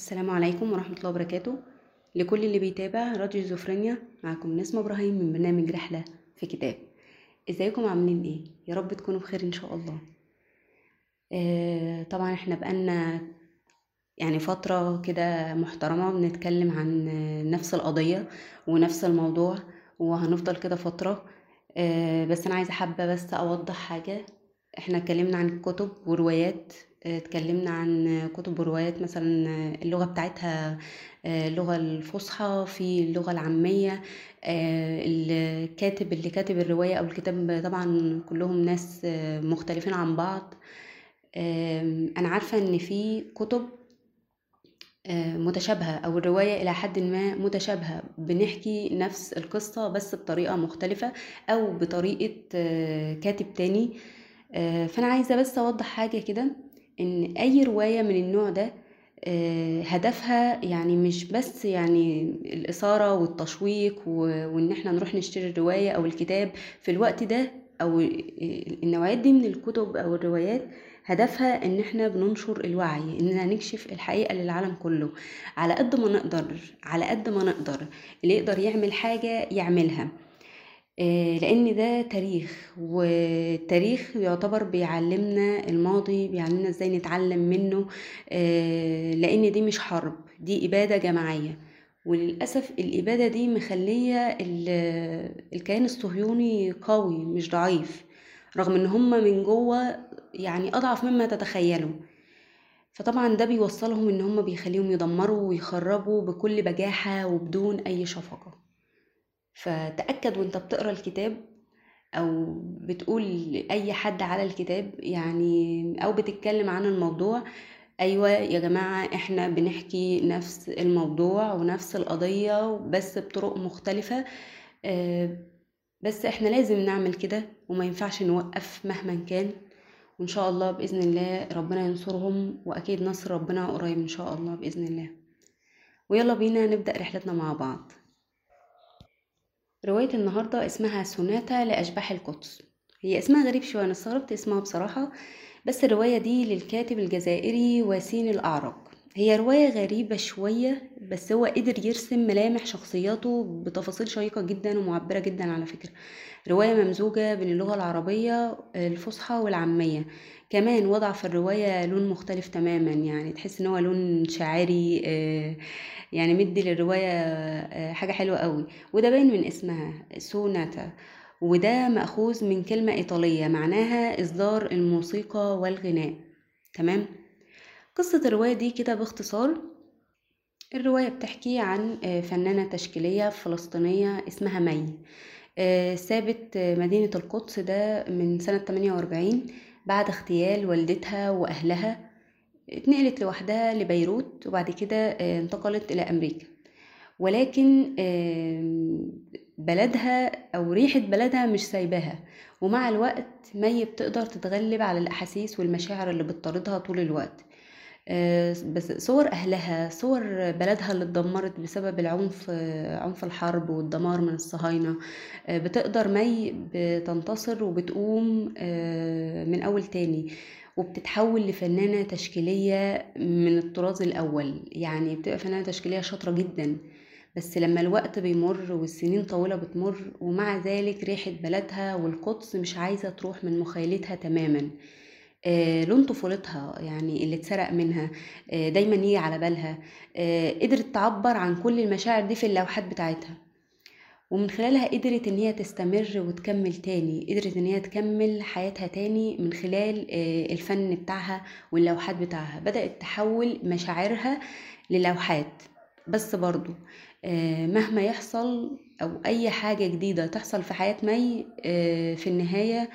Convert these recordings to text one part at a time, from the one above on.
السلام عليكم ورحمة الله وبركاته. لكل اللي بيتابع راديو زوفرينيا معكم نسمة إبراهيم من برنامج رحلة في كتاب. إزيكم؟ عاملين إيه؟ يا رب تكونوا بخير إن شاء الله. آه طبعا إحنا بقالنا يعني فترة كده محترمة بنتكلم عن نفس القضية ونفس الموضوع وهنفضل كده فترة. آه بس أنا عايزة حابة بس أوضح حاجة. إحنا اتكلمنا عن كتب وروايات اتكلمنا عن كتب وروايات مثلا اللغة بتاعتها اللغة الفصحى في اللغة العامية الكاتب اللي كاتب الرواية أو الكتاب طبعا كلهم ناس مختلفين عن بعض. أنا عارفة إن في كتب متشابهة أو الرواية إلى حد ما متشابهة. بنحكي نفس القصة بس بطريقة مختلفة أو بطريقة كاتب تاني. فأنا عايزة بس أوضح حاجة كده. إن أي رواية من النوع ده هدفها يعني مش بس يعني الإثارة والتشويق وإن إحنا نروح نشتري الرواية أو الكتاب في الوقت ده أو النوعيات دي من الكتب أو الروايات هدفها إن إحنا بننشر الوعي إننا نكشف الحقيقة للعالم كله. على قد ما نقدر على قد ما نقدر اللي يقدر يعمل حاجة يعملها. لأن ده تاريخ والتاريخ يعتبر بيعلمنا الماضي بيعلمنا إزاي نتعلم منه لأن دي مش حرب دي إبادة جماعية. وللأسف الإبادة دي مخلية الكيان الصهيوني قوي مش ضعيف رغم إن هم من جوه يعني أضعف مما تتخيلوا. فطبعا ده بيوصلهم إن هم بيخليهم يدمروا ويخربوا بكل بجاحة وبدون أي شفقة. فتأكد وانت بتقرأ الكتاب أو بتقول لأي حد على الكتاب يعني أو بتتكلم عن الموضوع أيوه يا جماعة إحنا بنحكي نفس الموضوع ونفس القضية بس بطرق مختلفة بس إحنا لازم نعمل كده وما ينفعش نوقف مهما كان وإن شاء الله بإذن الله ربنا ينصرهم وأكيد نصر ربنا قريب إن شاء الله بإذن الله. ويلا بينا نبدأ رحلتنا مع بعض. رواية النهاردة اسمها سوناتا لأشباح القدس. هي اسمها غريب شوية أنا استغربت اسمها بصراحة بس الرواية دي للكاتب الجزائري واسين الأعرق هي رواية غريبة شوية بس هو قدر يرسم ملامح شخصياته بتفاصيل شيقة جدا ومعبرة جدا على فكرة. رواية ممزوجة بين اللغة العربية الفصحى والعامية. كمان وضع في الرواية لون مختلف تماما يعني تحس إن هو لون شاعري يعني مدي للرواية حاجة حلوة قوي. وده باين من اسمها سوناتا. وده مأخوذ من كلمة إيطالية معناها إصدار الموسيقى والغناء. تمام؟ قصة الرواية دي كده باختصار الرواية بتحكي عن فنانة تشكيلية فلسطينية اسمها مي. سابت مدينة القدس ده من سنة 48 بعد اغتيال والدتها وأهلها اتنقلت لوحدها لبيروت وبعد كده انتقلت إلى أمريكا. ولكن بلدها أو ريحة بلدها مش سايباها ومع الوقت مي بتقدر تتغلب على الأحاسيس والمشاعر اللي بتطاردها طول الوقت. بس صور أهلها صور بلدها اللي اتدمرت بسبب العنف عنف الحرب والدمار من الصهاينة بتقدر مي بتنتصر وبتقوم من أول تاني وبتتحول لفنانة تشكيلية من الطراز الأول. يعني بتبقى فنانة تشكيلية شاطرة جدا بس لما الوقت بيمر والسنين طويلة بتمر ومع ذلك ريحة بلدها والقدس مش عايزة تروح من مخيلتها تماما. آه لون طفولتها يعني اللي اتسرق منها آه دايما يجي على بالها آه قدرت تعبر عن كل المشاعر دي في اللوحات بتاعتها. ومن خلالها قدرت إن هي تستمر وتكمل تاني قدرت إن هي تكمل حياتها تاني من خلال الفن بتاعها واللوحات بتاعها. بدأت تحول مشاعرها للوحات. بس برضو مهما يحصل أو أي حاجة جديدة تحصل في حياة مي في النهاية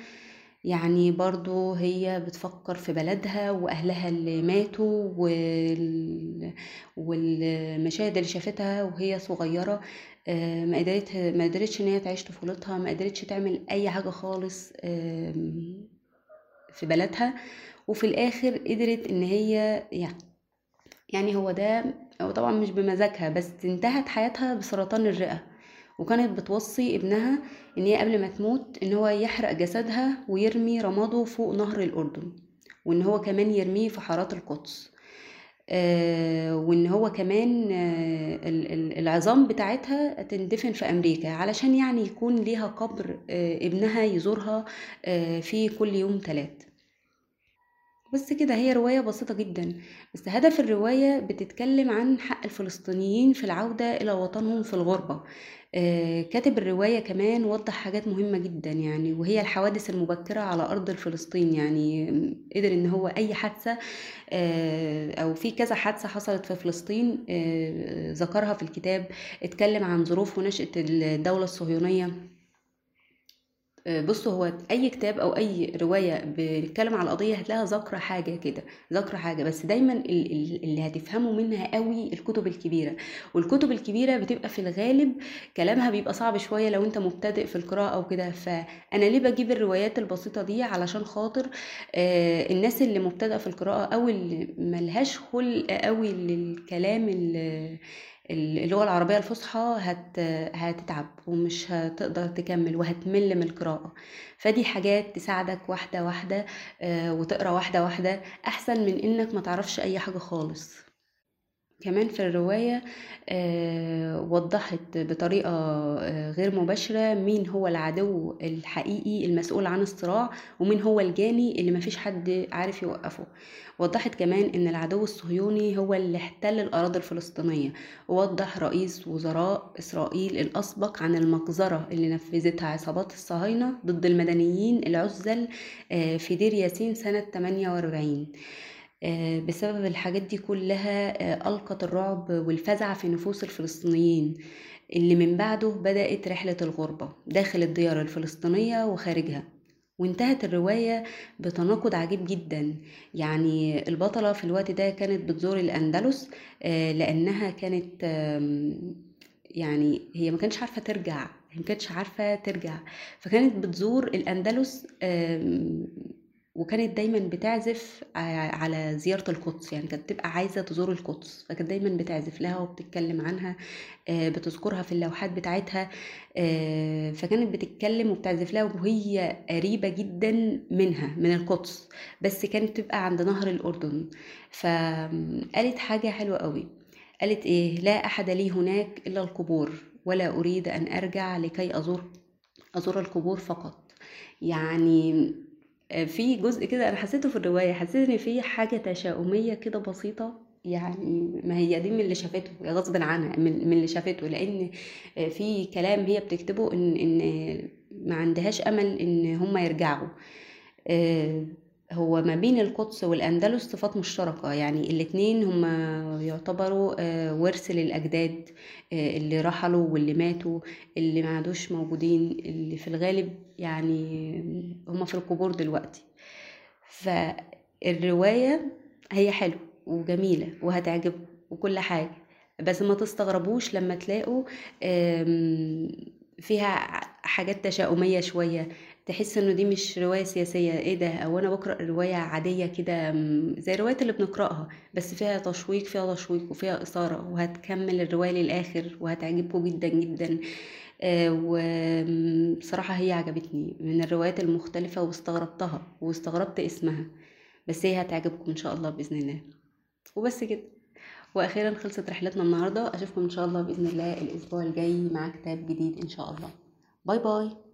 يعني برضو هي بتفكر في بلدها وأهلها اللي ماتوا وال... والمشاهد اللي شافتها وهي صغيرة ما قدرت ما قدرتش إن هي تعيش طفولتها ما قدرتش تعمل أي حاجة خالص في بلدها. وفي الآخر قدرت إن هي يعني هو ده هو طبعا مش بمزاجها بس انتهت حياتها بسرطان الرئة. وكانت بتوصي ابنها إن هي قبل ما تموت إن هو يحرق جسدها ويرمي رماده فوق نهر الأردن وإن هو كمان يرميه في حارات القدس. آه، وإن هو كمان آه، ال- ال- العظام بتاعتها تندفن في أمريكا علشان يعني يكون ليها قبر آه، ابنها يزورها آه، في كل يوم تلات. بس كده هي رواية بسيطة جدا بس هدف الرواية بتتكلم عن حق الفلسطينيين في العودة إلى وطنهم في الغربة. آه، كاتب الرواية كمان وضح حاجات مهمة جدا يعني وهي الحوادث المبكرة على أرض فلسطين يعني قدر إن هو أي حادثة آه، أو في كذا حادثة حصلت في فلسطين آه، ذكرها في الكتاب اتكلم عن ظروف ونشأة الدولة الصهيونية. بصوا هو أي كتاب أو أي رواية بيتكلم على القضية هتلاقيها ذاكرة حاجة كده ذاكرة حاجة بس دايما ال- ال- اللي هتفهموا منها قوي الكتب الكبيرة. والكتب الكبيرة بتبقى في الغالب كلامها بيبقى صعب شوية لو أنت مبتدئ في القراءة أو كده. فأنا ليه بجيب الروايات البسيطة دي علشان خاطر آه، الناس اللي مبتدئة في القراءة أو اللي ملهاش خلق قوي للكلام ال- اللغة العربية الفصحى هت... هتتعب ومش هتقدر تكمل وهتمل من القراءة. فدي حاجات تساعدك واحدة واحدة آه، وتقرأ واحدة واحدة أحسن من إنك ما تعرفش أي حاجة خالص. كمان في الرواية آه، وضحت بطريقة آه، غير مباشرة مين هو العدو الحقيقي المسؤول عن الصراع ومين هو الجاني اللي مفيش حد عارف يوقفه. وضحت كمان إن العدو الصهيوني هو اللي احتل الأراضي الفلسطينية. ووضح رئيس وزراء إسرائيل الأسبق عن المجزرة اللي نفذتها عصابات الصهاينة ضد المدنيين العزل آه، في دير ياسين سنة 48 آه، بسبب الحاجات دي كلها آه، ألقت الرعب والفزع في نفوس الفلسطينيين. اللي من بعده بدأت رحلة الغربة داخل الديار الفلسطينية وخارجها وانتهت الرواية بتناقض عجيب جدا. يعني البطلة في الوقت ده كانت بتزور الأندلس آه، لأنها كانت يعني هي ما كانتش عارفة ترجع ما كانتش عارفة ترجع. فكانت بتزور الأندلس وكانت دايما بتعزف على زيارة القدس يعني كانت تبقى عايزة تزور القدس فكانت دايما بتعزف لها وبتتكلم عنها آه، بتذكرها في اللوحات بتاعتها آه، فكانت بتتكلم وبتعزف لها وهي قريبة جدا منها من القدس بس كانت تبقى عند نهر الأردن. فقالت حاجة حلوة قوي قالت إيه لا أحد لي هناك إلا القبور ولا أريد أن أرجع لكي أزور أزور القبور فقط. يعني في جزء كده أنا حسيته في الرواية حسيت إن في حاجة تشاؤمية كده بسيطة يعني ما هي دي من اللي شافته غصب عنها من من اللي شافته لأن آه، في كلام هي بتكتبه إن إن ما عندهاش أمل إن هم يرجعوا. آه، هو ما بين القدس والأندلس صفات مشتركة. يعني الاتنين هما يعتبروا آه، ورث للأجداد آه، اللي رحلوا واللي ماتوا اللي ما عادوش موجودين اللي في الغالب يعني هما في القبور دلوقتي. فالرواية هي حلوة وجميلة وهتعجبكم وكل حاجة بس ما تستغربوش لما تلاقوا فيها حاجات تشاؤمية شوية تحس إنه دي مش رواية سياسية. إيه ده؟ أو أنا بقرأ رواية عادية كده زي الروايات اللي بنقرأها بس فيها تشويق فيها تشويق وفيها إثارة وهتكمل الرواية للآخر وهتعجبكم جدا جدا. آه، وبصراحة هي عجبتني من الروايات المختلفة واستغربتها واستغربت اسمها. بس هي هتعجبكم إن شاء الله بإذن الله. وبس كده. وأخيرا خلصت رحلتنا النهارده. أشوفكم إن شاء الله بإذن الله الأسبوع الجاي مع كتاب جديد إن شاء الله. باي باي.